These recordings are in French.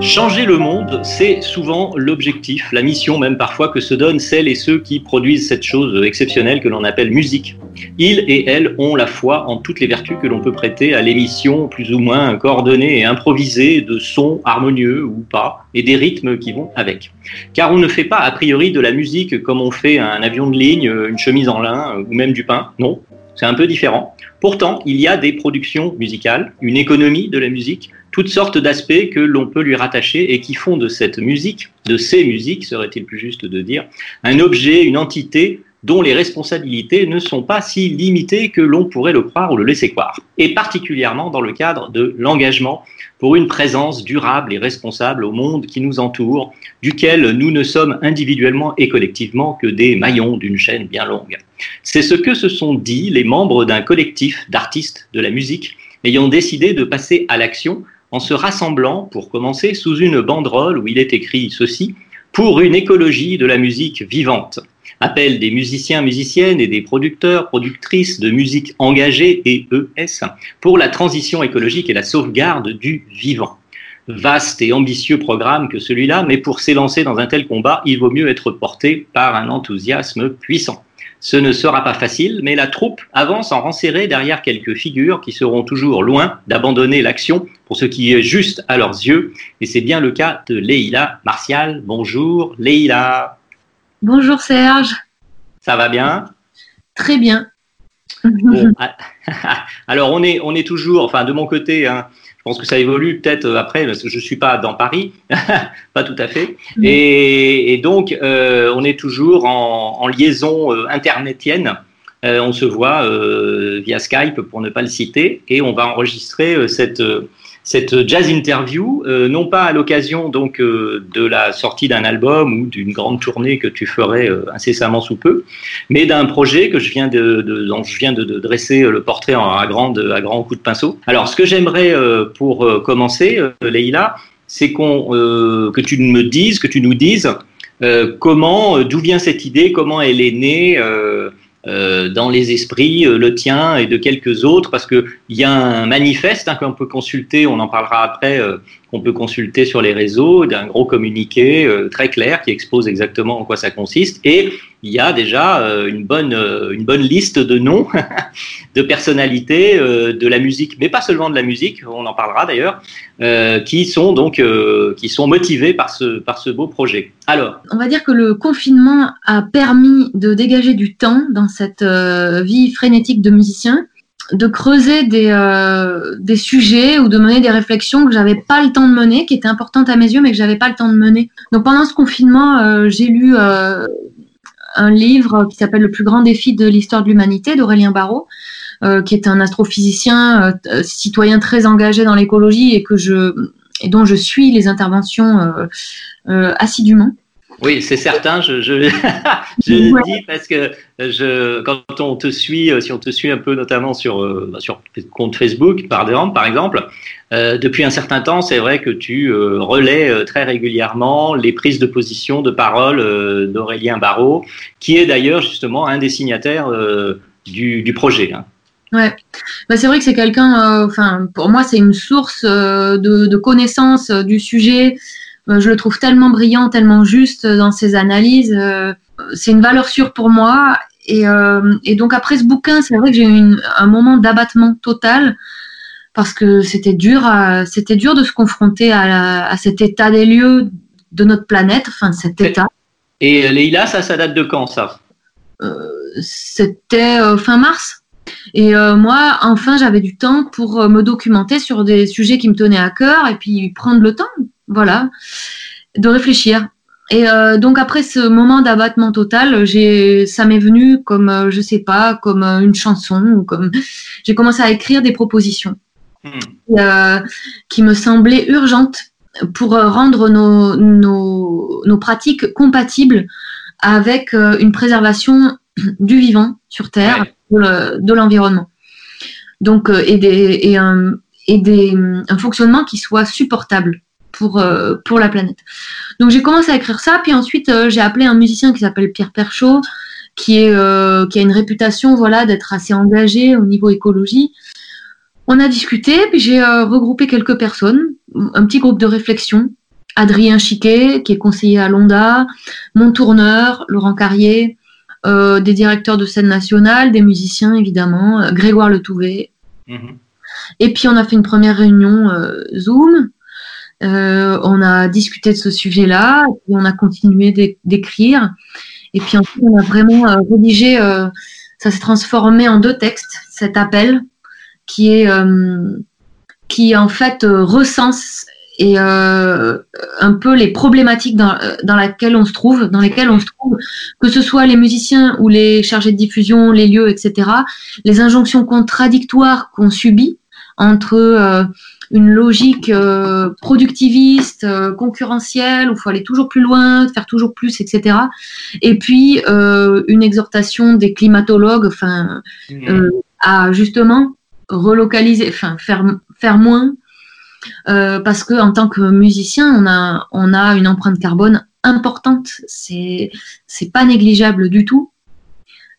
Changer le monde, c'est souvent l'objectif, la mission même parfois que se donnent celles et ceux qui produisent cette chose exceptionnelle que l'on appelle musique. Ils et elles ont la foi en toutes les vertus que l'on peut prêter à l'émission plus ou moins coordonnée et improvisée de sons harmonieux ou pas et des rythmes qui vont avec. Car on ne fait pas a priori de la musique comme on fait un avion de ligne, une chemise en lin ou même du pain. Non, c'est un peu différent. Pourtant, il y a des productions musicales, une économie de la musique, toutes sortes d'aspects que l'on peut lui rattacher et qui font de cette musique, de ces musiques, serait-il plus juste de dire, un objet, une entité dont les responsabilités ne sont pas si limitées que l'on pourrait le croire ou le laisser croire. Et particulièrement dans le cadre de l'engagement pour une présence durable et responsable au monde qui nous entoure, duquel nous ne sommes individuellement et collectivement que des maillons d'une chaîne bien longue. C'est ce que se sont dit les membres d'un collectif d'artistes de la musique ayant décidé de passer à l'action en se rassemblant, pour commencer, sous une banderole où il est écrit ceci, pour une écologie de la musique vivante. Appel des musiciens, musiciennes et des producteurs, productrices de musique engagée et ES pour la transition écologique et la sauvegarde du vivant. Vaste et ambitieux programme que celui-là, mais pour s'élancer dans un tel combat, il vaut mieux être porté par un enthousiasme puissant. Ce ne sera pas facile, mais la troupe avance en rang serré derrière quelques figures qui seront toujours loin d'abandonner l'action pour ce qui est juste à leurs yeux. Et c'est bien le cas de Leïla Martial. Bonjour Leïla. Bonjour Serge. Ça va bien? Très bien. Bon, alors on est, on est toujours, enfin de mon côté, hein, je pense que ça évolue peut-être euh, après, parce que je ne suis pas dans Paris, pas tout à fait. Et, et donc, euh, on est toujours en, en liaison euh, internetienne. Euh, on se voit via Skype, pour ne pas le citer, et on va enregistrer cette, cette jazz interview, euh, non pas à l'occasion donc euh, de la sortie d'un album ou d'une grande tournée que tu ferais euh, incessamment sous peu, mais d'un projet que je viens de, de- dont je viens de, de dresser le portrait en, à grande à grand coup de pinceau. Alors, ce que j'aimerais euh, pour euh, commencer, euh, Leïla, c'est qu'on que tu me dises, que tu nous dises comment, d'où vient cette idée, comment elle est née. Euh, dans les esprits, euh, le tien et de quelques autres, parce que il y a un manifeste hein, qu'on peut consulter, on en parlera après, euh, qu'on peut consulter sur les réseaux, d'un gros communiqué euh, très clair qui expose exactement en quoi ça consiste. Et il y a déjà euh, une bonne euh, une bonne liste de noms de personnalités de la musique, mais pas seulement de la musique, on en parlera d'ailleurs, qui sont donc qui sont motivés par ce par ce beau projet. Alors, On va dire que le confinement a permis de dégager du temps dans cette vie frénétique de musicien, de creuser des, euh, des sujets ou de mener des réflexions que j'avais pas le temps de mener, qui étaient importantes à mes yeux, mais que j'avais pas le temps de mener. Donc pendant ce confinement, euh, j'ai lu euh, un livre qui s'appelle Le plus grand défi de l'histoire de l'humanité d'Aurélien Barraud, qui est un astrophysicien citoyen très engagé dans l'écologie et que je et dont je suis les interventions assidûment. Oui, c'est certain. Je, je, je le dis parce que je, quand on te suit, euh, si on te suit un peu, notamment sur euh, sur le compte Facebook, par exemple, par exemple, euh, depuis un certain temps, c'est vrai que tu euh, relais euh, très régulièrement les prises de position, de parole euh, d'Aurélien Barraud, qui est d'ailleurs justement un des signataires euh, du, du projet. hein. Ouais, bah, c'est vrai que c'est quelqu'un, euh, enfin, pour moi, c'est une source euh, de, de connaissances euh, du sujet. Euh, je le trouve tellement brillant, tellement juste euh, dans ses analyses. euh, c'est une valeur sûre pour moi. Et, et donc, après ce bouquin, c'est vrai que j'ai eu un moment d'abattement total parce que c'était dur, c'était dur de se confronter à, la- à cet état des lieux de notre planète, enfin, cet état. Et Leïla, ça, ça date de quand ça? C'était euh, fin mars. Et euh, moi, enfin, j'avais du temps pour me documenter sur des sujets qui me tenaient à cœur et puis prendre le temps, voilà, de réfléchir. Et euh, donc après ce moment d'abattement total, j'ai, ça m'est venu comme, euh, je sais pas, comme euh, une chanson ou comme, j'ai commencé à écrire des propositions Hmm. euh, qui me semblaient urgentes pour rendre nos, nos, nos pratiques compatibles avec une préservation du vivant sur Terre, de le- de l'environnement. Donc, et, des, et, un, et des, un fonctionnement qui soit supportable pour, euh, pour la planète. Donc, j'ai commencé à écrire ça, puis ensuite, euh, j'ai appelé un musicien qui s'appelle Pierre Perchaud, qui, est, euh, qui a une réputation voilà, d'être assez engagé au niveau écologie. On a discuté, puis j'ai regroupé quelques personnes, un petit groupe de réflexion. Adrien Chiquet, qui est conseiller à l'ONDA, mon tourneur, Laurent Carrier, euh, des directeurs de scène nationale, des musiciens évidemment, euh, Grégoire Le Touvet. Mhm. Et puis on a fait une première réunion euh, Zoom. Euh, on a discuté de ce sujet-là, et on a continué d'é- d'écrire. Et puis ensuite on a vraiment euh, rédigé, euh, ça s'est transformé en deux textes, cet appel qui est euh, qui en fait euh, recense et un peu les problématiques dans, dans laquelle on se trouve, dans lesquelles on se trouve, que ce soit les musiciens ou les chargés de diffusion, les lieux, etc. Les injonctions contradictoires qu'on subit entre euh, une logique euh, productiviste, euh, concurrentielle, où il faut aller toujours plus loin, faire toujours plus, etc. Et puis une exhortation des climatologues, enfin, euh, à justement relocaliser, enfin faire faire moins, euh, parce que en tant que musicien, on a on a une empreinte carbone importante. C'est c'est pas négligeable du tout.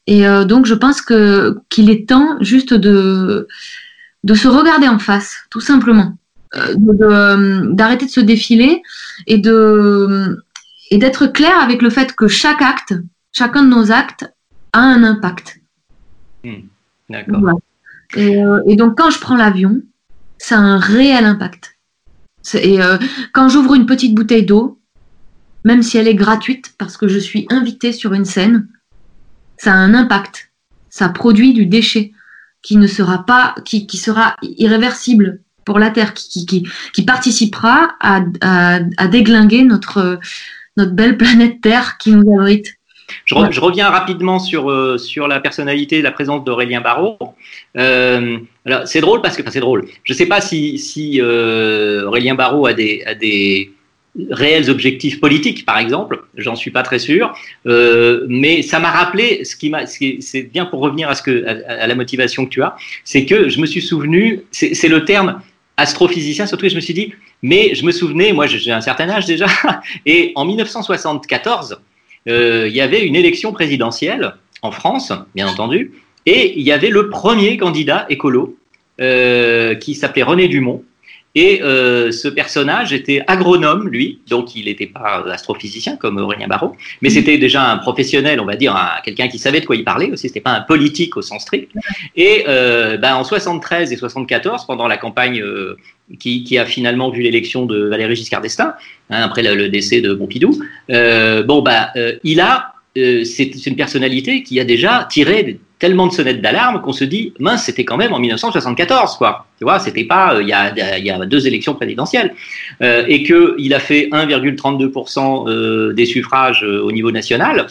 Et euh, donc je pense que qu'il est temps juste de de se regarder en face, tout simplement, Euh, de- de- d'arrêter de, se défiler et de et d'être clair avec le fait que chaque acte, chacun de nos actes a un impact. D'accord. Voilà. Et, euh, et donc, quand je prends l'avion, ça a un réel impact. Et euh, quand j'ouvre une petite bouteille d'eau, même si elle est gratuite parce que je suis invitée sur une scène, ça a un impact. Ça produit du déchet qui ne sera pas, qui, qui sera irréversible pour la Terre, qui, qui, qui, participera à, à, déglinguer notre, notre belle planète Terre qui nous abrite. Je, re- je reviens rapidement sur, euh, sur la personnalité et la présence d'Aurélien Barraud. Euh, c'est drôle parce que, enfin, c'est drôle. Je ne sais pas si, si euh, Aurélien Barraud a des, a des réels objectifs politiques, par exemple. J'en suis pas très sûr. Euh, mais ça m'a rappelé, ce qui m'a, c'est bien pour revenir à, ce que, à, la motivation que tu as, c'est que je me suis souvenu, c'est c'est le terme astrophysicien, surtout, et je me suis dit, mais je me souvenais, moi j'ai un certain âge déjà, et en 1974, euh, il y avait une élection présidentielle en France, bien entendu, et il y avait le premier candidat écolo euh, qui s'appelait René Dumont. Et euh, ce personnage était agronome, lui, donc il n'était pas astrophysicien comme Aurélien Barraud, mais c'était déjà un professionnel, on va dire, un- quelqu'un qui savait de quoi il parlait aussi, c'était pas un politique au sens strict. Et euh, ben, en 73 et 74, pendant la campagne euh, qui, qui a finalement vu l'élection de Valéry Giscard d'Estaing, hein, après le, le décès de Pompidou, bon, euh, il a, c'est c'est une personnalité qui a déjà tiré tellement de sonnettes d'alarme qu'on se dit, mince, c'était quand même en 1974, quoi. Tu vois, c'était pas euh, il y, a, deux élections présidentielles. Euh, et qu'il a fait 1,32% euh, des suffrages au niveau national.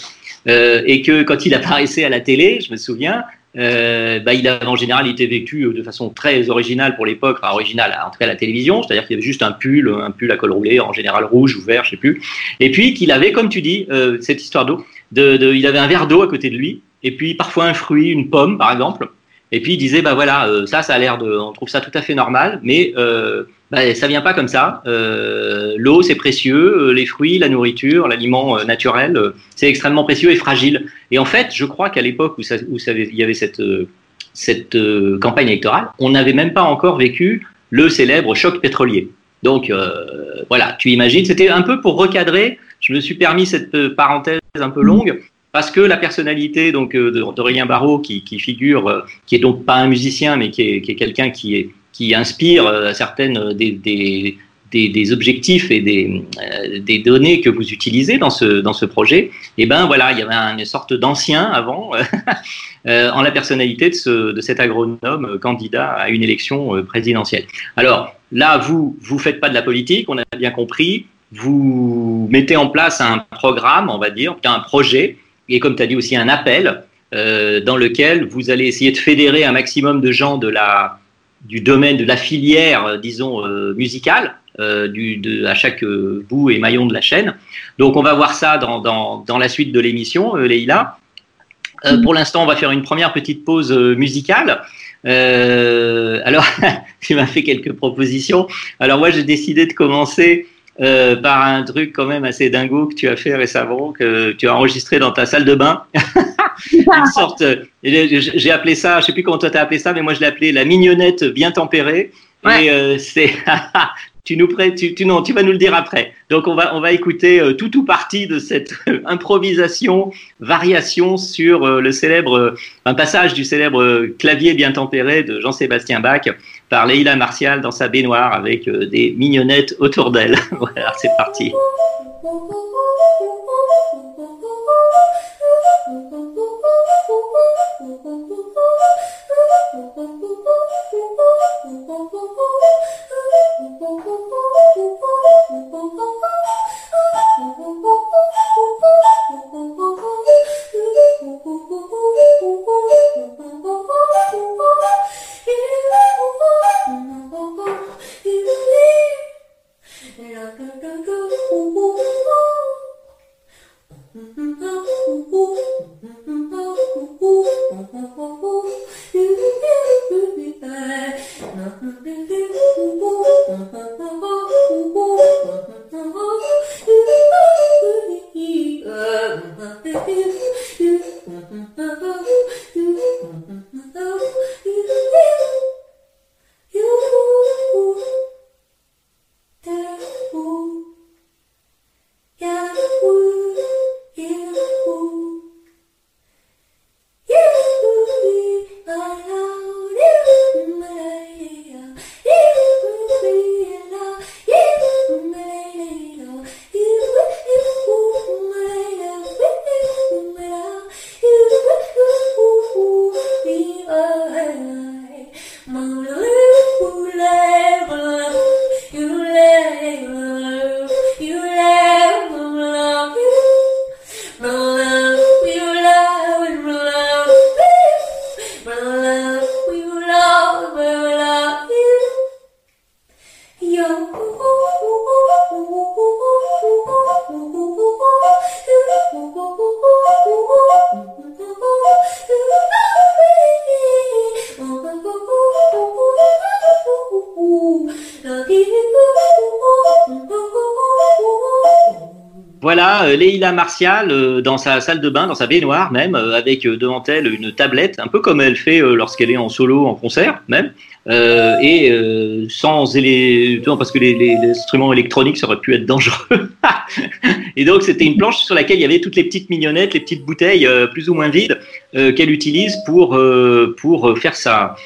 Et que quand il apparaissait à la télé, je me souviens, euh, bah, il avait en général été vécu euh, de façon très originale pour l'époque, enfin originale en à la télévision, c'est-à-dire qu'il avait juste un pull, un pull à col roulé, en général rouge ou vert, je sais plus, et puis qu'il avait, comme tu dis, cette histoire d'eau, de, de, il avait un verre d'eau à côté de lui, et puis parfois un fruit, une pomme par exemple, et puis il disait bah voilà, euh, ça, ça a l'air de, on trouve ça tout à fait normal, mais euh, bah, ça vient pas comme ça. Euh, L'eau c'est précieux, euh, les fruits, la nourriture, l'aliment euh, naturel, euh, c'est extrêmement précieux et fragile. Et en fait, je crois qu'à l'époque où, ça, où ça il y avait cette cette campagne électorale, on n'avait même pas encore vécu le célèbre choc pétrolier. Donc voilà, tu imagines, c'était un peu pour recadrer. Je me suis permis cette parenthèse un peu longue parce que la personnalité donc euh, d'Aurélien Barraud qui, qui figure, euh, qui est donc pas un musicien mais qui est, qui est quelqu'un qui qui inspire euh, certaines des, des, des, des objectifs et des, des données que vous utilisez dans ce dans ce projet. Et ben voilà, il y avait une sorte d'ancien avant en la personnalité de, ce, de cet agronome candidat à une élection présidentielle. Alors là, vous vous faites pas de la politique, on a bien compris. vous mettez en place un programme, on va dire, un projet, et comme tu as dit aussi un appel, euh, dans lequel vous allez essayer de fédérer un maximum de gens de la, du domaine, de la filière, euh, disons, euh, musicale, du, de, à chaque bout et maillon de la chaîne. Donc on va voir ça dans, dans, dans la suite de l'émission, Leïla. Pour l'instant, on va faire une première petite pause musicale. Alors, tu m'as fait quelques propositions. Alors moi, j'ai décidé de commencer euh, par un truc quand même assez dingo que tu as fait récemment, que tu as enregistré dans ta salle de bain. Une sorte, j'ai appelé ça, je sais plus comment toi t'as appelé ça, mais moi je l'ai appelé la mignonnette bien tempérée. Et euh, c'est, tu nous prêtes, tu, tu, non, tu vas nous le dire après. Donc on va, on va écouter euh, tout ou partie de cette improvisation, variation sur euh, le célèbre, un passage du célèbre clavier bien tempéré de Jean-Sébastien Bach par Leïla Martial dans sa baignoire avec des mignonnettes autour d'elle. voilà, c'est parti. Leïla Martial euh, dans sa salle de bain, dans sa baignoire même, euh, avec euh, devant elle une tablette, un peu comme elle fait lorsqu'elle est en solo, en concert même, et sans éléments, parce que les, les, instruments électroniques ça aurait pu être dangereux. et donc c'était une planche sur laquelle il y avait toutes les petites mignonnettes, les petites bouteilles plus ou moins vides qu'elle utilise pour pour faire sa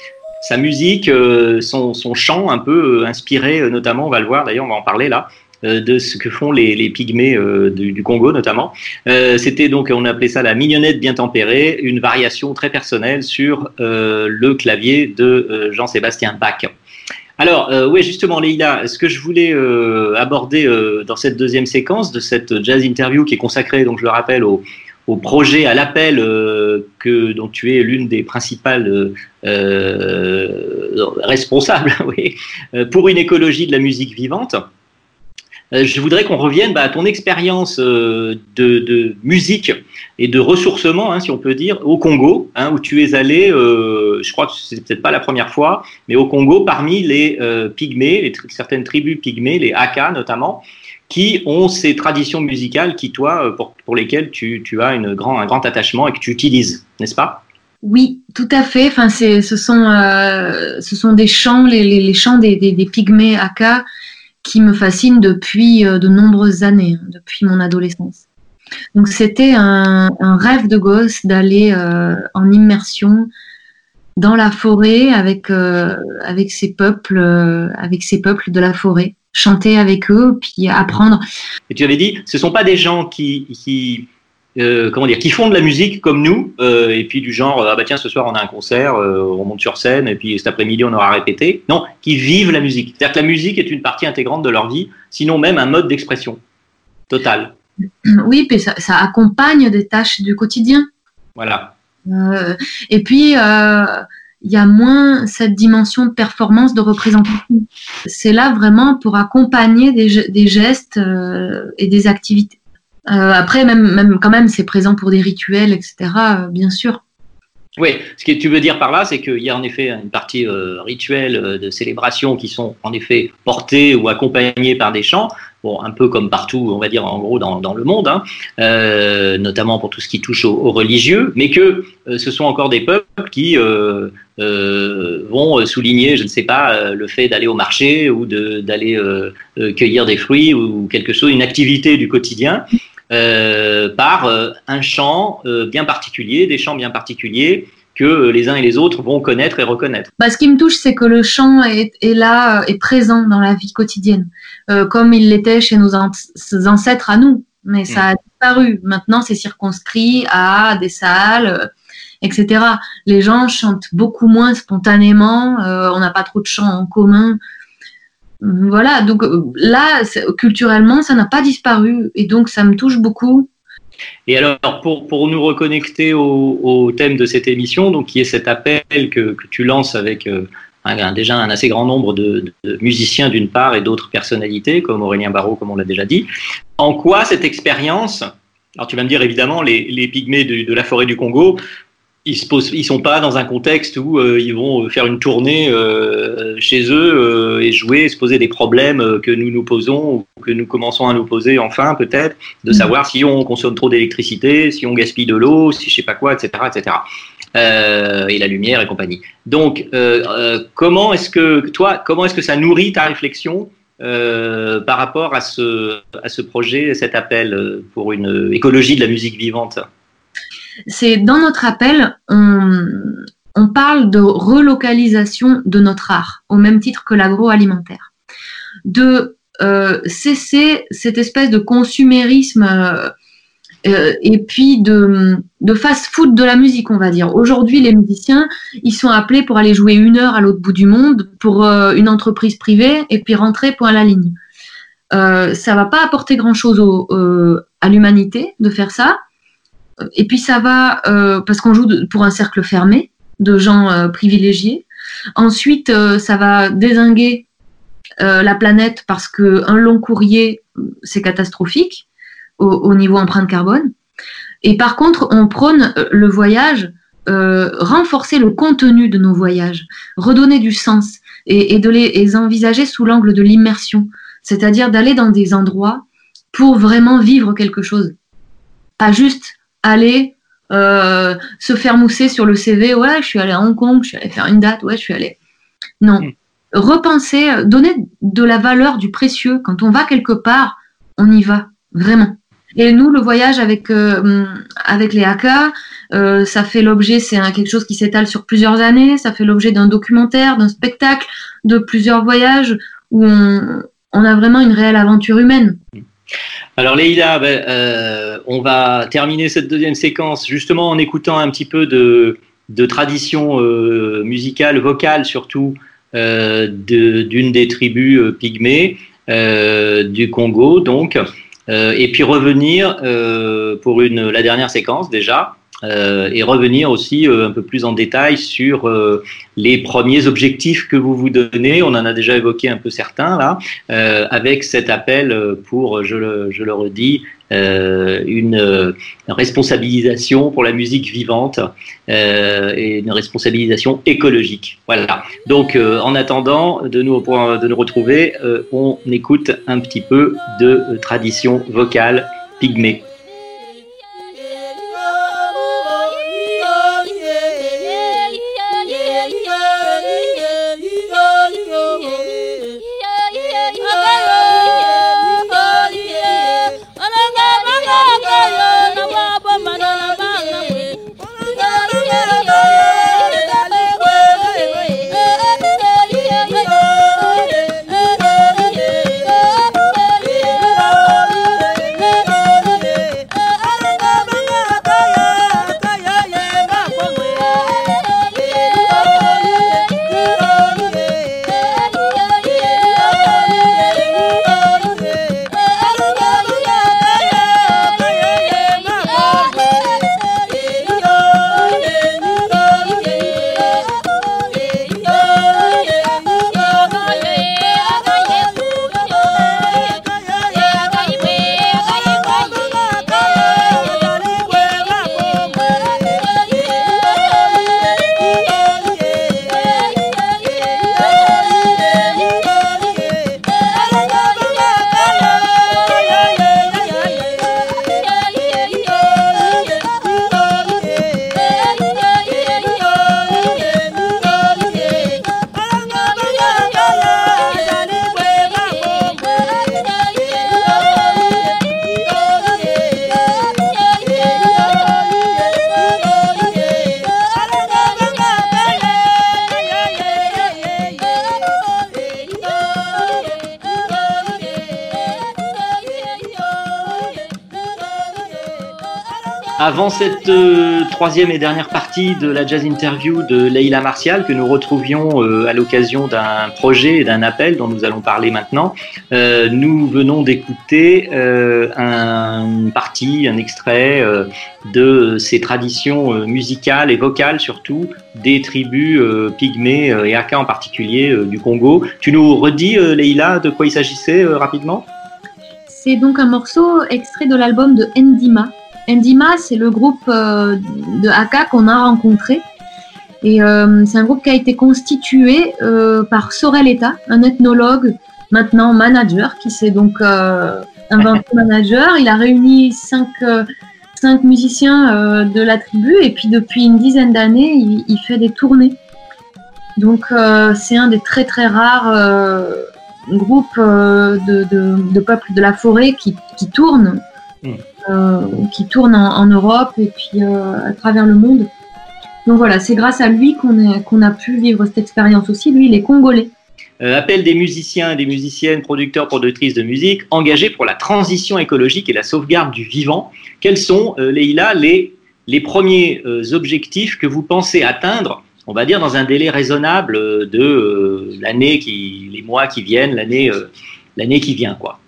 sa musique, son, son chant un peu inspiré notamment, on va le voir d'ailleurs, on va en parler là, de ce que font les, les pygmées euh, du, Congo notamment. Euh, c'était donc, on appelait ça la mignonnette bien tempérée, une variation très personnelle sur le clavier de Jean-Sébastien Bach. Alors, oui, justement, Leïla, ce que je voulais aborder dans cette deuxième séquence de cette jazz interview qui est consacrée, donc je le rappelle, au, projet, à l'appel que dont tu es l'une des principales responsables, pour une écologie de la musique vivante. Euh, je voudrais qu'on revienne bah, à ton expérience euh, de, musique et de ressourcement, hein, si on peut dire, au Congo, hein, où tu es allé, euh, je crois que c'est peut-être pas la première fois, mais au Congo, parmi les pygmées, certaines tribus pygmées, les Haka notamment, qui ont ces traditions musicales qui, toi, pour, lesquelles tu, as un grand attachement et que tu utilises, n'est-ce pas? Oui, tout à fait. Enfin, ce sont, ce sont des chants, les, chants des, des, des pygmées Aka qui me fascine depuis euh, de nombreuses années, hein, depuis mon adolescence. Donc c'était un, rêve de gosse d'aller euh, en immersion dans la forêt avec euh, avec ces peuples avec ces peuples de la forêt, chanter avec eux puis apprendre. Et tu avais dit, ce sont pas des gens qui euh, comment dire, qui font de la musique comme nous, euh, et puis du genre, ah bah tiens, ce soir on a un concert, euh, on monte sur scène, et puis cet après-midi on aura répété. Non, qui vivent la musique. C'est-à-dire que la musique est une partie intégrante de leur vie, sinon même un mode d'expression total. Oui, puis ça, ça accompagne des tâches du quotidien. Voilà. Euh, et puis, euh, il y a moins cette dimension de performance, de représentation. C'est là vraiment pour accompagner des, ge- des gestes euh, et des activités. Euh, après, même, même quand même, c'est présent pour des rituels, etc. euh, bien sûr. Oui, ce que tu veux dire par là, c'est qu'il y a en effet une partie euh, rituelle de célébration qui sont en effet portées ou accompagnées par des chants, bon, un peu comme partout, on va dire en gros dans, dans le monde, hein, notamment pour tout ce qui touche aux, religieux, mais que ce sont encore des peuples qui vont souligner, je ne sais pas, le fait d'aller au marché ou d'aller cueillir des fruits ou quelque chose, une activité du quotidien par euh, un chant euh, bien particulier, des chants bien particuliers que euh, les uns et les autres vont connaître et reconnaître. Bah, ce qui me touche, c'est que le chant est, est là, euh, est présent dans la vie quotidienne, euh, comme il l'était chez nos an- ancêtres à nous. Mais ça a disparu. Maintenant, c'est circonscrit à des salles, euh, etc. Les gens chantent beaucoup moins spontanément. euh, on n'a pas trop de chants en commun. Voilà. Donc euh, là, culturellement, ça n'a pas disparu, et donc ça me touche beaucoup. Et alors, pour, pour nous reconnecter au, au thème de cette émission, donc qui est cet appel que, que tu lances avec euh, déjà un assez grand nombre de, musiciens d'une part et d'autres personnalités, comme Aurélien Barraud, comme on l'a déjà dit, en quoi cette expérience, alors tu vas me dire évidemment, les, pygmées de la forêt du Congo, ils se posent, ils sont pas dans un contexte où euh, ils vont faire une tournée euh, chez eux euh, et jouer, se poser des problèmes euh, que nous nous posons ou que nous commençons à nous poser enfin peut-être, de savoir si on consomme trop d'électricité, si on gaspille de l'eau, si je sais pas quoi, etc., etc. Euh, et la lumière et compagnie. Donc, euh, euh, comment est-ce que toi, comment est-ce que ça nourrit ta réflexion euh, par rapport à ce à ce projet, cet appel pour une écologie de la musique vivante? C'est dans notre appel, on, parle de relocalisation de notre art, au même titre que l'agroalimentaire. De euh, cesser cette espèce de consumérisme euh, euh, et puis de, fast-food de la musique, on va dire. Aujourd'hui, les musiciens, ils sont appelés pour aller jouer une heure à l'autre bout du monde pour une entreprise privée et puis rentrer point la ligne. Ça va pas apporter grand-chose à l'humanité de faire ça. Et puis ça va, euh, parce qu'on joue pour un cercle fermé de gens euh, privilégiés. Ensuite, euh, ça va désinguer euh, la planète parce que un long courrier, c'est catastrophique au, au niveau empreinte carbone. Et par contre, on prône euh, le voyage, euh, renforcer le contenu de nos voyages, redonner du sens et, et de les, les envisager sous l'angle de l'immersion, c'est-à-dire d'aller dans des endroits pour vraiment vivre quelque chose, pas juste aller euh, se faire mousser sur le CV. Ouais, je suis allé à Hong Kong, je suis allé faire une date. Ouais, je suis allé. Non. Repenser, euh, donner de la valeur, du précieux. Quand on va quelque part, on y va vraiment. Et nous, le voyage avec euh, avec les haka, euh, ça fait l'objet, c'est quelque chose qui s'étale sur plusieurs années. Ça fait l'objet d'un documentaire, d'un spectacle, de plusieurs voyages où on, on a vraiment une réelle aventure humaine. Alors Leïla, ben, euh, on va terminer cette deuxième séquence justement en écoutant un petit peu de, tradition euh, musicale, vocale surtout, euh, d'une des tribus pygmées du Congo, donc, et puis revenir pour une, la dernière séquence déjà, euh, et revenir aussi euh, un peu plus en détail sur euh, les premiers objectifs que vous vous donnez. On en a déjà évoqué un peu certains là, euh, avec cet appel pour, je le, je le redis, euh, une euh, responsabilisation pour la musique vivante et une responsabilisation écologique. Voilà. Donc, en attendant de nous, de nous retrouver, on écoute un petit peu de tradition vocale pygmée. Troisième et dernière partie de la jazz interview de Leila Martial que nous retrouvions euh, à l'occasion d'un projet et d'un appel dont nous allons parler maintenant, euh, nous venons d'écouter un partie, un extrait de ces traditions musicales et vocales surtout des tribus pygmées et Aka en particulier du Congo. Tu nous redis Leila de quoi il s'agissait rapidement? C'est donc un morceau extrait de l'album de Ndima Endima, c'est le groupe euh, de Haka qu'on a rencontré. Et euh, c'est un groupe qui a été constitué euh, par Sorel Eta, un ethnologue, maintenant manager, qui s'est donc inventé manager. Il a réuni cinq, cinq musiciens de la tribu et puis depuis une dizaine d'années, il, fait des tournées. Donc c'est un des très très rares groupes de, de, peuples de la forêt qui, qui tournent. Hmm. Euh, qui tourne en, Europe et puis euh, à travers le monde. Donc voilà, c'est grâce à lui qu'on a pu vivre cette expérience aussi. Lui, il est congolais. Euh, appel des musiciens des musiciennes, producteurs, productrices de musique, engagés pour la transition écologique et la sauvegarde du vivant. Quels sont, Leïla, les, premiers objectifs que vous pensez atteindre, on va dire, dans un délai raisonnable de l'année, les mois qui viennent, l'année l'année qui vient, quoi?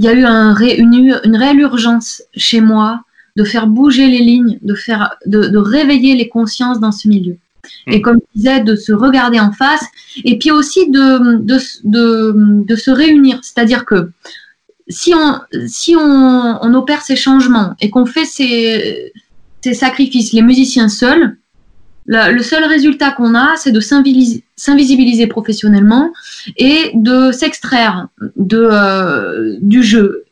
Il y a eu un une, réelle urgence chez moi de faire bouger les lignes, de, faire, de, réveiller les consciences dans ce milieu. Et hmm. comme je disais, de se regarder en face et puis aussi de, de, se réunir. C'est-à-dire que si on, si on, opère ces changements et qu'on fait ces, ces sacrifices, les musiciens seuls, le seul résultat qu'on a, c'est de s'invisibiliser professionnellement et de s'extraire euh, du jeu.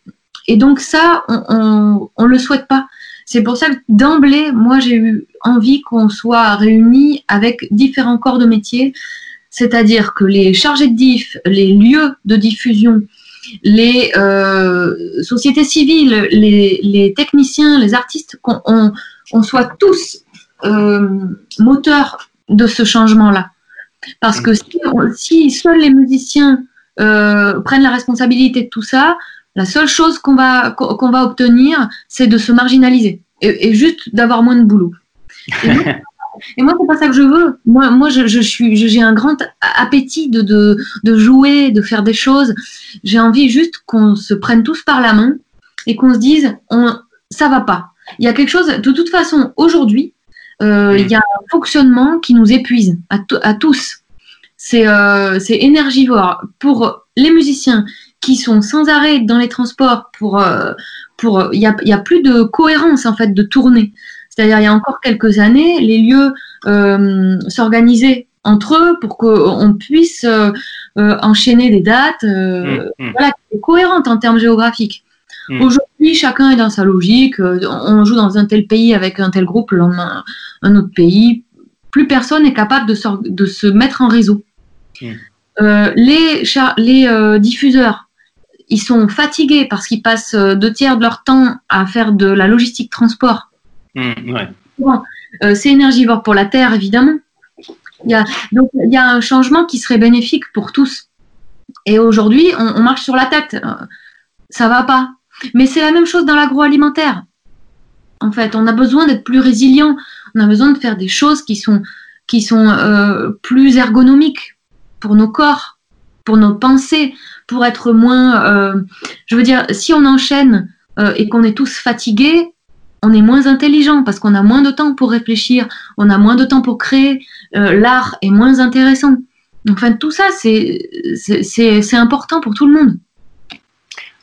Et donc ça, on ne le souhaite pas. C'est pour ça que d'emblée, moi, j'ai eu envie qu'on soit réunis avec différents corps de métier, c'est-à-dire que les chargés de diff, les lieux de diffusion, les euh, sociétés civiles, les, techniciens, les artistes, qu'on on soit tous moteur de ce changement-là. Parce que si, seuls les musiciens euh, prennent la responsabilité de tout ça, la seule chose qu'on va, qu'on va obtenir, c'est de se marginaliser et, juste d'avoir moins de boulot. Et, moi, et moi, c'est pas ça que je veux. Moi, moi je, je suis, j'ai un grand appétit de, de, de, jouer, de faire des choses. J'ai envie juste qu'on se prenne tous par la main et qu'on se dise, on, ça va pas. Il y a quelque chose, de toute façon, aujourd'hui, euh, il y a un fonctionnement qui nous épuise à, à tous. Euh, c'est énergivore. Pour les musiciens qui sont sans arrêt dans les transports, pour euh, pour il y a, y a, plus de cohérence en fait de tournée. C'est-à-dire il y a encore quelques années, les lieux euh, s'organisaient entre eux pour qu'on puisse euh, enchaîner des dates, mmh, mmh. voilà, cohérentes en termes géographiques. Hmm. Aujourd'hui, chacun est dans sa logique. Euh, on joue dans un tel pays avec un tel groupe, le lendemain un autre pays. Plus personne n'est capable de se, de se, mettre en réseau. Hmm. Euh, les les euh, diffuseurs, ils sont fatigués parce qu'ils passent deux tiers de leur temps à faire de la logistique transport. Hmm, c'est énergivore pour la terre, évidemment. Il y a, donc il y a un changement qui serait bénéfique pour tous. Et aujourd'hui, on, on, marche sur la tête. Ça va pas. Mais c'est la même chose dans l'agroalimentaire. En fait, on a besoin d'être plus résilient. On a besoin de faire des choses qui sont, qui sont euh, plus ergonomiques pour nos corps, pour nos pensées, pour être moins. Euh, je veux dire, si on enchaîne euh, et qu'on est tous fatigués, on est moins intelligent parce qu'on a moins de temps pour réfléchir, on a moins de temps pour créer. L'art est moins intéressant. Enfin, tout ça, c'est important pour tout le monde.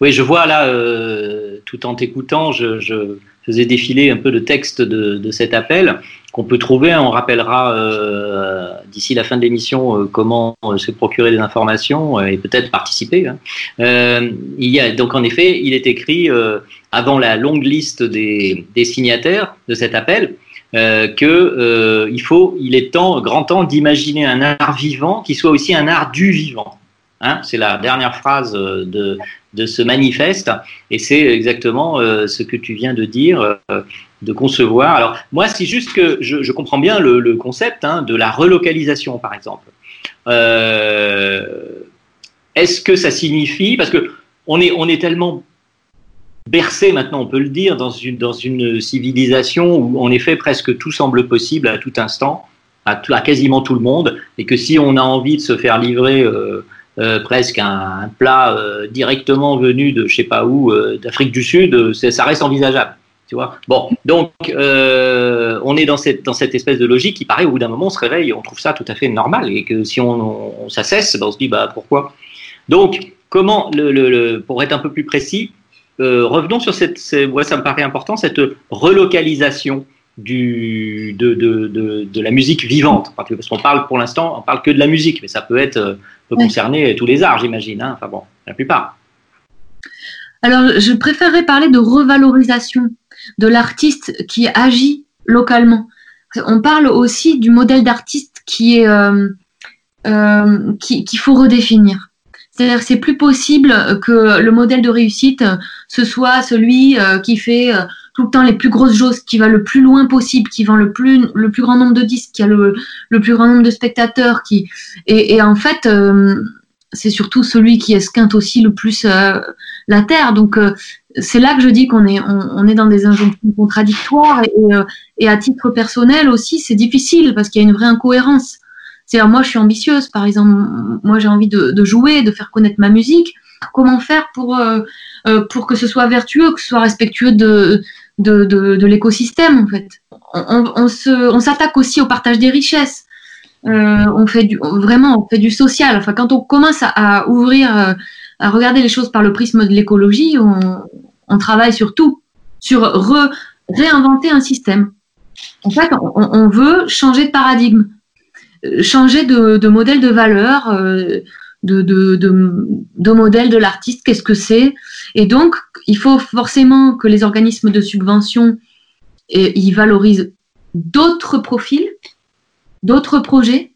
Oui, je vois là, euh, tout en t'écoutant, je, faisais défiler un peu le texte de, cet appel qu'on peut trouver. On rappellera euh, d'ici la fin de l'émission euh, comment euh, se procurer des informations et peut-être participer. Hein. il y a donc en effet, il est écrit avant la longue liste des, signataires de cet appel. Euh, faut, il est temps, grand temps d'imaginer un art vivant qui soit aussi un art du vivant. Hein, c'est la dernière phrase de, de ce manifeste, et c'est exactement euh, ce que tu viens de dire, euh, de concevoir. Alors moi, c'est juste que je, comprends bien le, concept hein, de la relocalisation, par exemple. Euh, est-ce que ça signifie, parce que on est, on est tellement bercé maintenant, on peut le dire, dans une, dans une civilisation où en effet presque tout semble possible à tout instant, à, quasiment tout le monde, et que si on a envie de se faire livrer euh, presque un, plat euh, directement venu de je sais pas où, euh, d'Afrique du Sud, ça reste envisageable. Tu vois bon, donc on est dans cette, dans cette espèce de logique qui paraît au bout d'un moment on se réveille, on trouve ça tout à fait normal et que si on, on, ça cesse, ben, on se dit bah pourquoi? Donc comment, le, pour être un peu plus précis, revenons sur cette, c'est- ouais, ça me paraît important, cette relocalisation du, de, de, de, de la musique vivante. Parce qu'on parle pour l'instant, on parle que de la musique, mais ça peut être, peut concerner tous les arts, j'imagine. Hein. Enfin bon, la plupart. Alors, je préférerais parler de revalorisation de l'artiste qui agit localement. On parle aussi du modèle d'artiste qui est euh, euh, qui- qu'il faut redéfinir. C'est-à-dire que c'est plus possible que le modèle de réussite euh, ce soit celui euh, qui fait euh, tout le temps les plus grosses choses, qui va le plus loin possible, qui vend le plus le plus grand nombre de disques, qui a le, le plus grand nombre de spectateurs, qui et, en fait c'est surtout celui qui esquinte aussi le plus la terre. Donc c'est là que je dis qu'on est on, est dans des injonctions contradictoires et à titre personnel aussi c'est difficile parce qu'il y a une vraie incohérence. C'est-à-dire moi je suis ambitieuse par exemple, moi j'ai envie de, de jouer, de faire connaître ma musique. Comment faire pour euh, euh, pour que ce soit vertueux, que ce soit respectueux de de, de, de l'écosystème en fait? On, on, on s'attaque aussi au partage des richesses. Euh, on fait du vraiment on fait du social. Enfin quand on commence à, à ouvrir euh, à regarder les choses par le prisme de l'écologie, on, on travaille sur tout, sur re- réinventer un système. En fait, on, on veut changer de paradigme, changer de, de modèle de valeur, euh, de, de, de, de modèle de l'artiste, qu'est-ce que c'est? Et donc, il faut forcément que les organismes de subvention ils valorisent d'autres profils, d'autres projets.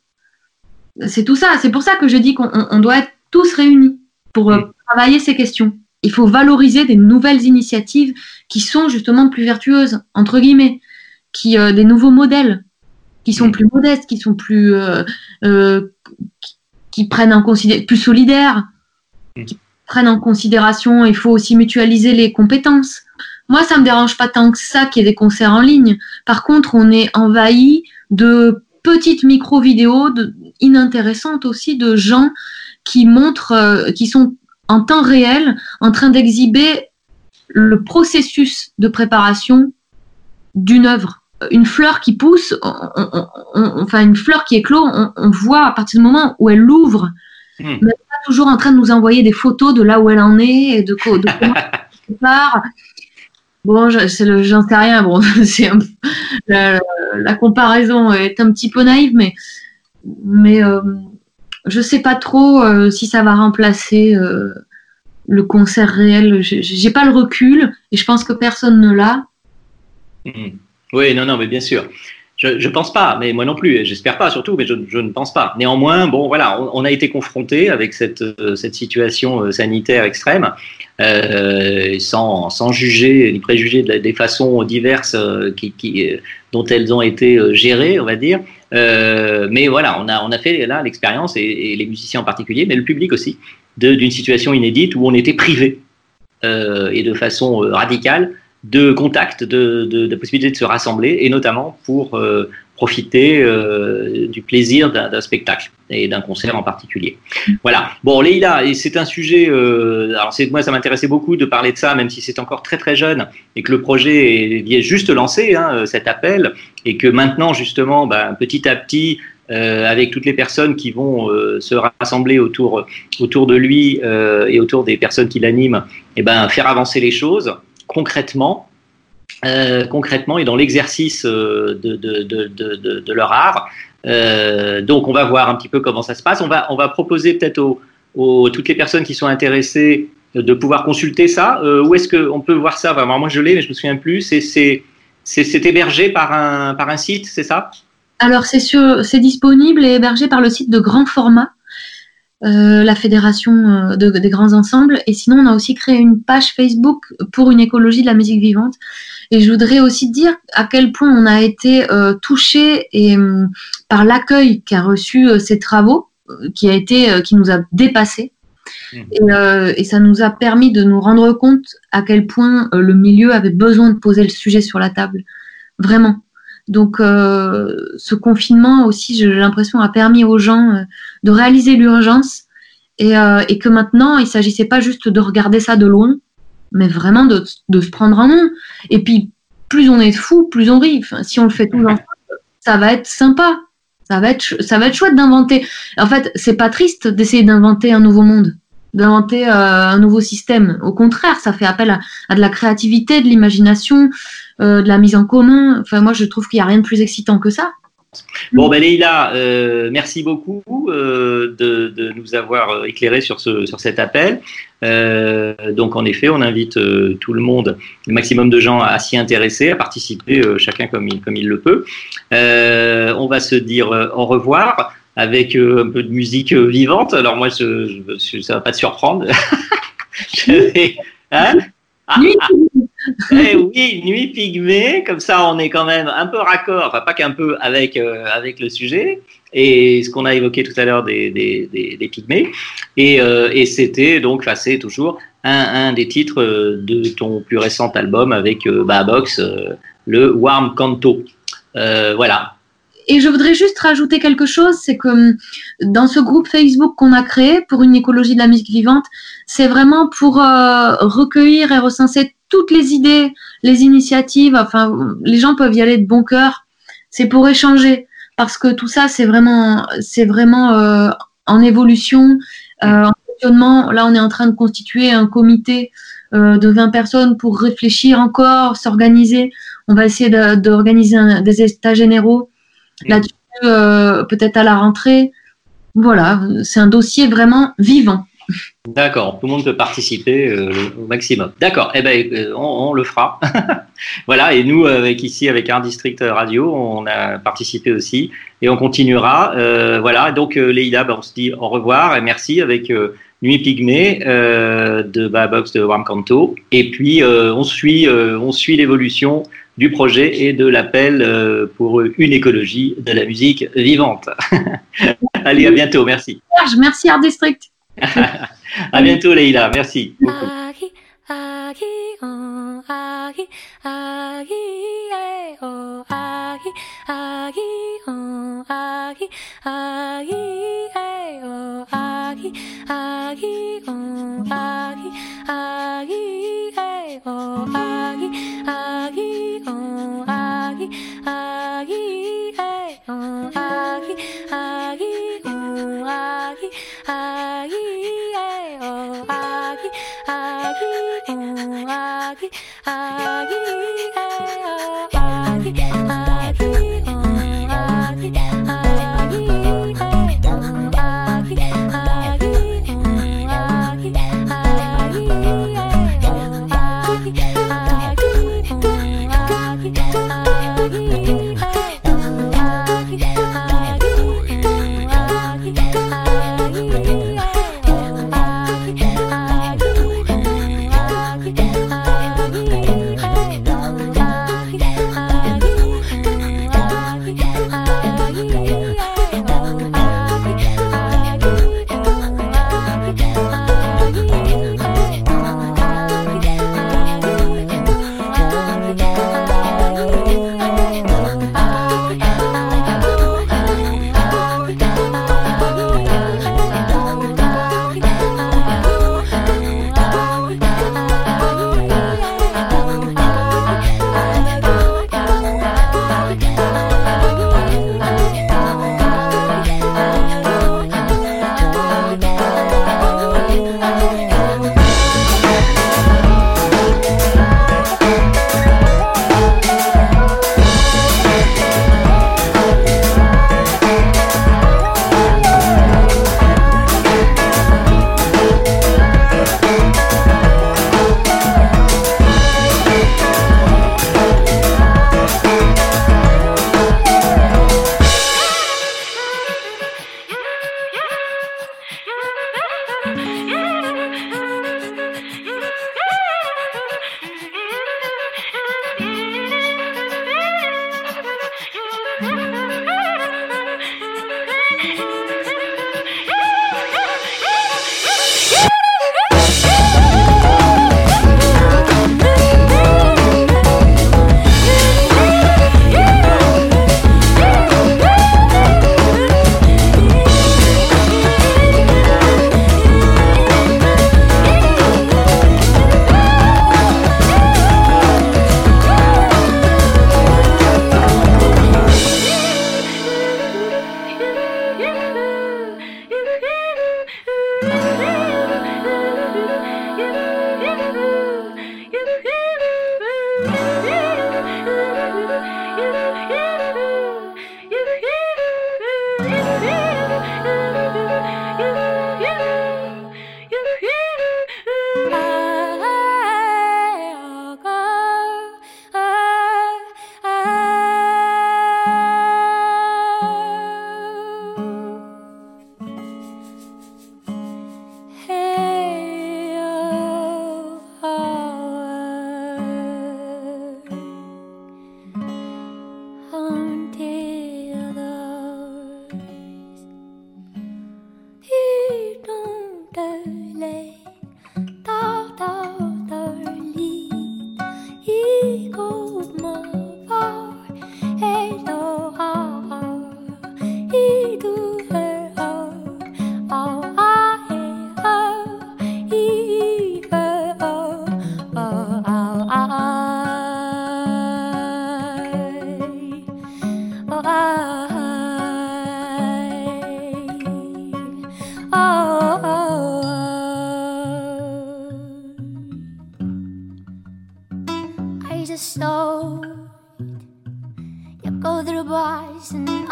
C'est tout ça. C'est pour ça que je dis qu'on on- on doit être tous réunis pour euh, travailler ces questions. Il faut valoriser des nouvelles initiatives qui sont justement plus vertueuses, entre guillemets, qui euh, des nouveaux modèles, qui sont plus modestes, qui sont plus euh, euh, qui, qui prennent en considération, plus solidaires, qui prennent en considération. Il faut aussi mutualiser les compétences. Moi, ça me dérange pas tant que ça qu'il y ait des concerts en ligne. Par contre, on est envahi de petites micro-vidéos de- inintéressantes aussi de gens qui montrent, euh, qui sont en temps réel en train d'exhiber le processus de préparation d'une œuvre. Une fleur qui pousse, on- on- on- enfin une fleur qui éclot, on, on voit à partir du moment où elle l'ouvre, Hmm. mais elle n'est pas toujours en train de nous envoyer des photos de là où elle en est et de, de comment elle part. Bon, j'en sais rien. Bon, c'est un- la, la comparaison est un petit peu naïve, mais mais euh, je sais pas trop euh, si ça va remplacer euh, le concert réel. J'ai pas le recul et je pense que personne ne l'a. Mhm. Oui, non, non, mais bien sûr. Je, je pense pas, mais moi non plus, j'espère pas surtout, mais je, je ne pense pas. Néanmoins, bon, voilà, on, on a été confronté avec cette, euh, cette situation euh, sanitaire extrême, euh, sans, sans juger ni préjuger des façons diverses euh, qui, qui, dont elles ont été gérées, on va dire. Euh, mais voilà, on a, on a fait là l'expérience, et, et les musiciens en particulier, mais le public aussi, d'une situation inédite où on était privé et de façon radicale de contact, de, de, de possibilité de se rassembler, et notamment pour euh, profiter euh, du plaisir d'un spectacle et d'un concert en particulier. Voilà. Bon, Leïla, c'est un sujet. Euh, alors, moi, ça m'intéressait beaucoup de parler de ça, même si c'est encore très très jeune et que le projet est, est juste lancé, hein, cet appel, et que maintenant justement, ben, petit à petit. Euh, avec toutes les personnes qui vont euh, se rassembler autour, autour de lui euh, et autour des personnes qui l'animent, et ben, faire avancer les choses concrètement, euh, concrètement et dans l'exercice euh, de, leur art. Euh, donc, on va voir un petit peu comment ça se passe. On va, on va proposer peut-être aux, toutes les personnes qui sont intéressées de pouvoir consulter ça. Où est-ce qu'on peut voir ça? Enfin, Moi, je l'ai, mais je me souviens plus. C'est, hébergé par un, par un site, c'est ça? Alors c'est disponible et hébergé par le site de Grand Format, euh, la fédération euh, de- des grands ensembles. Et sinon, on a aussi créé une page Facebook pour une écologie de la musique vivante. Et je voudrais aussi dire à quel point on a été euh, touché et hum, par l'accueil qu'a reçu euh, ces travaux, qui a été, euh, qui nous a dépassé. Et, euh, et ça nous a permis de nous rendre compte à quel point euh, le milieu avait besoin de poser le sujet sur la table. Vraiment. Donc euh, ce confinement aussi, j'ai l'impression, a permis aux gens euh, de réaliser l'urgence et, euh, et que maintenant, il s'agissait pas juste de regarder ça de loin, mais vraiment de, de se prendre en main. Et puis, plus on est fou, plus on rit. Enfin, si on le fait tous ensemble, ça va être sympa. Ça va être, ça va être chouette d'inventer. En fait, c'est pas triste d'essayer d'inventer un nouveau monde, d'inventer euh, un nouveau système. Au contraire, ça fait appel à, de la créativité, de l'imagination, euh, de la mise en commun. Enfin, moi, je trouve qu'il n'y a rien de plus excitant que ça. Bon, ben Leïla, euh, merci beaucoup euh, de, nous avoir éclairé sur, ce, sur cet appel. Donc, en effet, on invite tout le monde, le maximum de gens à, s'y intéresser, à participer, chacun comme il, comme il le peut. On va se dire au revoir avec euh, un peu de musique euh, vivante. Alors, moi, je, je, ça va pas te surprendre. vais, hein? Eh oui, nuit pygmée, comme ça on est quand même un peu raccord, enfin pas qu'un peu avec, euh, avec le sujet, et ce qu'on a évoqué tout à l'heure des, des, des, des pygmées, et, euh, et c'était donc, enfin c'est toujours un, un des titres de ton plus récent album avec euh, Box, euh, le Warm Canto. Voilà. Et je voudrais juste rajouter quelque chose, c'est que hum, dans ce groupe Facebook qu'on a créé pour une écologie de la musique vivante, c'est vraiment pour euh, recueillir et recenser toutes les idées, les initiatives. Enfin, les gens peuvent y aller de bon cœur. C'est pour échanger parce que tout ça, c'est vraiment, c'est vraiment euh, en évolution, euh, en fonctionnement. Là, on est en train de constituer un comité euh, de 20 personnes pour réfléchir encore, s'organiser. On va essayer d'organiser des états généraux là-dessus, euh, peut-être à la rentrée. Voilà, c'est un dossier vraiment vivant. D'accord, tout le monde peut participer euh, au maximum. D'accord, eh ben, euh, on, le fera. voilà, et nous, avec ici, avec Art District Radio, on a participé aussi et on continuera. Voilà, donc Leïla, ben, on se dit au revoir et merci avec Nuit Pygmée de Babox de Warm Canto. Et puis, on suit, on suit l'évolution du projet et de l'appel euh, pour une écologie de la musique vivante. Allez, à bientôt, merci. Serge, merci Art District. À bientôt, Leïla, merci beaucoup. 아기 아기 어 아기 아기 에어 아기 아기 어 아기 아기 에어 아기 아기 어 아기 아기 에어 아기 아기 어 아기 아기 에어 어 아기 아기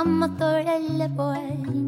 I'm a third boy.